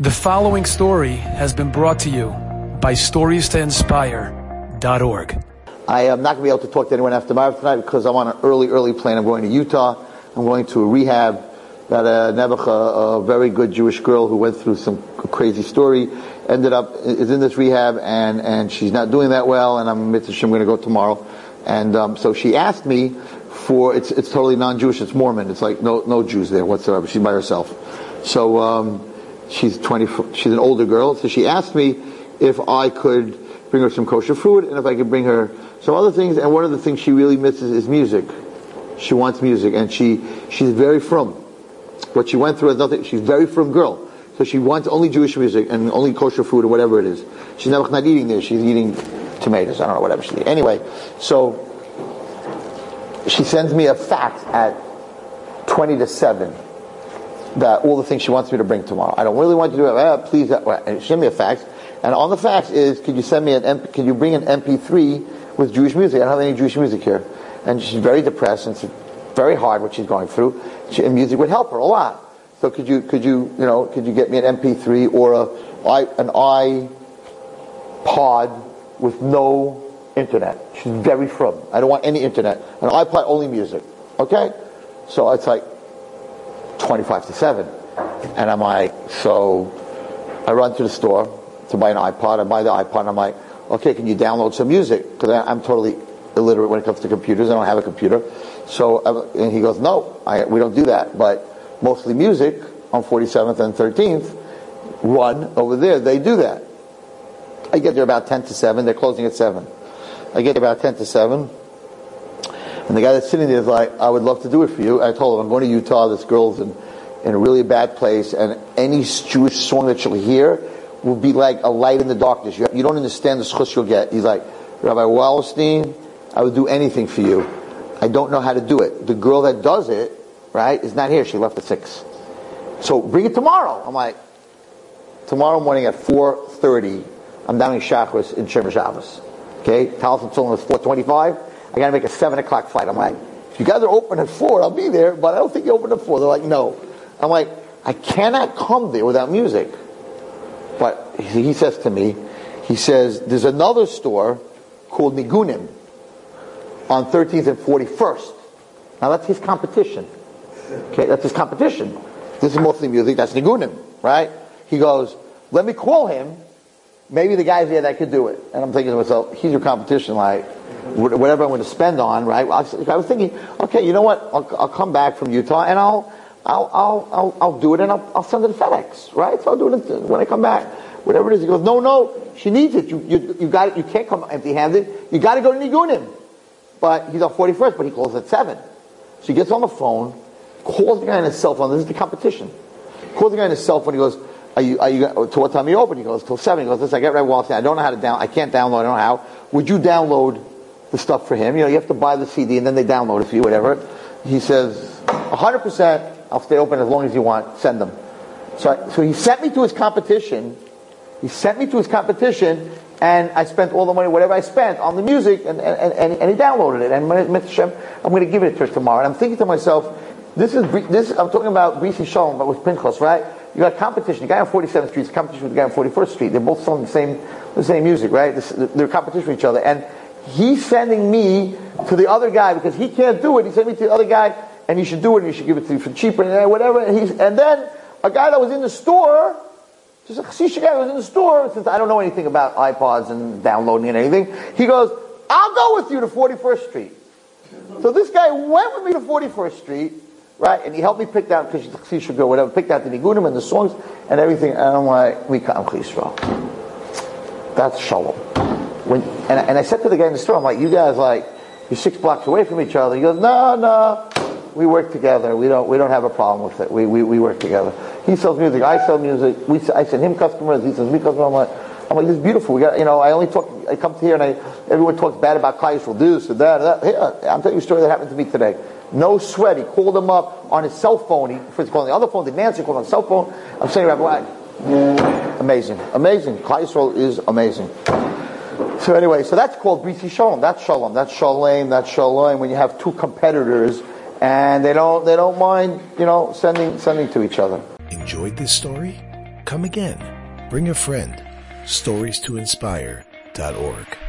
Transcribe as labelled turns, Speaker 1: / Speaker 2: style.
Speaker 1: The following story has been brought to you by StoriesToInspire.org.
Speaker 2: I am not going to be able to talk to anyone after tomorrow tonight because I'm on an early, early plane. I'm going to Utah. I'm going to a rehab. Got a Nebuchadnezzar, a very good Jewish girl who went through some crazy story. Ended up is in this rehab and and she's not doing that well. And I'm I'm going to go tomorrow. And um, so she asked me for it's it's totally non-Jewish. It's Mormon. It's like no no Jews there whatsoever. She's by herself. So. Um, she's 20, she's an older girl, so she asked me if I could bring her some kosher food and if I could bring her some other things. And one of the things she really misses is music. She wants music, and she she's very frum. What she went through is nothing. She's very frum girl, so she wants only Jewish music and only kosher food or whatever it is. She's never not eating there. She's eating tomatoes. I don't know whatever she's eating. Anyway, so she sends me a fax at twenty to seven that all the things she wants me to bring tomorrow. I don't really want you to do it. Uh, please, uh, send me a fax. And on the fax is, could you send me an MP, can you bring an MP3 with Jewish music? I don't have any Jewish music here. And she's very depressed and it's very hard what she's going through. She, and music would help her a lot. So could you, could you, you know, could you get me an MP3 or a, an iPod with no internet? She's very frum. I don't want any internet. An iPod only music. Okay? So it's like, 25 to 7. And I'm like, so I run to the store to buy an iPod. I buy the iPod and I'm like, okay, can you download some music? Because I'm totally illiterate when it comes to computers. I don't have a computer. So, uh, and he goes, no, I, we don't do that. But mostly music on 47th and 13th run over there. They do that. I get there about 10 to 7. They're closing at 7. I get there about 10 to 7. And the guy that's sitting there is like, I would love to do it for you. I told him, I'm going to Utah. This girl's in, in a really bad place. And any Jewish song that you'll hear will be like a light in the darkness. You, you don't understand the schus you'll get. He's like, Rabbi Wallerstein, I would do anything for you. I don't know how to do it. The girl that does it, right, is not here. She left at 6. So bring it tomorrow. I'm like, tomorrow morning at 4.30, I'm down in Shachris in Shomer Shabbos. Okay? Tefillin is 425. I got to make a seven o'clock flight. I'm like, if you guys are open at four, I'll be there, but I don't think you open at four. They're like, no. I'm like, I cannot come there without music. But he says to me, he says, there's another store called Nigunim on 13th and 41st. Now that's his competition. Okay, that's his competition. This is mostly music, that's Nigunim, right? He goes, let me call him. Maybe the guy's there that could do it. And I'm thinking to myself, he's your competition, like, whatever I'm going to spend on, right? I was thinking, okay, you know what? I'll, I'll come back from Utah and I'll, I'll, I'll, I'll, I'll do it and I'll, I'll send it to FedEx, right? So I'll do it when I come back. Whatever it is. He goes, no, no, she needs it. You, you, you got it. You can't come empty handed. You got to go to Nigunim. But he's on 41st, but he calls at 7. So he gets on the phone, calls the guy on his cell phone. This is the competition. Calls the guy on his cell phone. He goes, are you, are you, oh, to what time are you open? He goes, till 7. He goes, listen, I get right walking. I don't know how to down, I can't download, I don't know how. Would you download the stuff for him. You know, you have to buy the CD and then they download it for you, whatever. He says, 100%, I'll stay open as long as you want, send them. So, I, so he sent me to his competition. He sent me to his competition and I spent all the money, whatever I spent, on the music, and, and, and, and he downloaded it. And I'm going to give it to her tomorrow. And I'm thinking to myself, this is, this, I'm talking about Brisi Shalom, but with Pinchas, right? You got competition. The guy on 47th Street is competition with the guy on 41st Street. They're both selling the same, the same music, right? They're competition with each other. And he's sending me to the other guy because he can't do it. He sent me to the other guy, and he should do it, and he should give it to you for cheaper, and whatever. And, he's, and then a guy that was in the store, just a Chasisha guy was in the store, since I don't know anything about iPods and downloading and anything, he goes, I'll go with you to 41st Street. So this guy went with me to 41st Street, right, and he helped me pick out, go, whatever, picked out the Nigunim and the songs and everything, and I'm like, we come Chisra. That's Shalom when, and, and I said to the guy in the store, I'm like, you guys like, you're six blocks away from each other. He goes, no, no, we work together. We don't, we don't have a problem with it. We, we, we work together. He sells music. I sell music. We, I send him customers. He sends me customers. I'm like, I'm like, this is beautiful. We got, you know, I only talk, I come to here and I, everyone talks bad about Klal Yisrael, this and that, and that. I'm telling you a story that happened to me today. No sweat. He called him up on his cell phone. He first called on the other phone, didn't answer, called on his cell phone. I'm saying, Rabbi, amazing. Amazing. Yisrael is amazing. So anyway, so that's called Brisi Shalom. That's Shalom. That's Shalom. That's Shalom. When you have two competitors and they don't they don't mind, you know, sending sending to each other.
Speaker 1: Enjoyed this story?
Speaker 3: Come again. Bring a friend. Stories to inspire.org.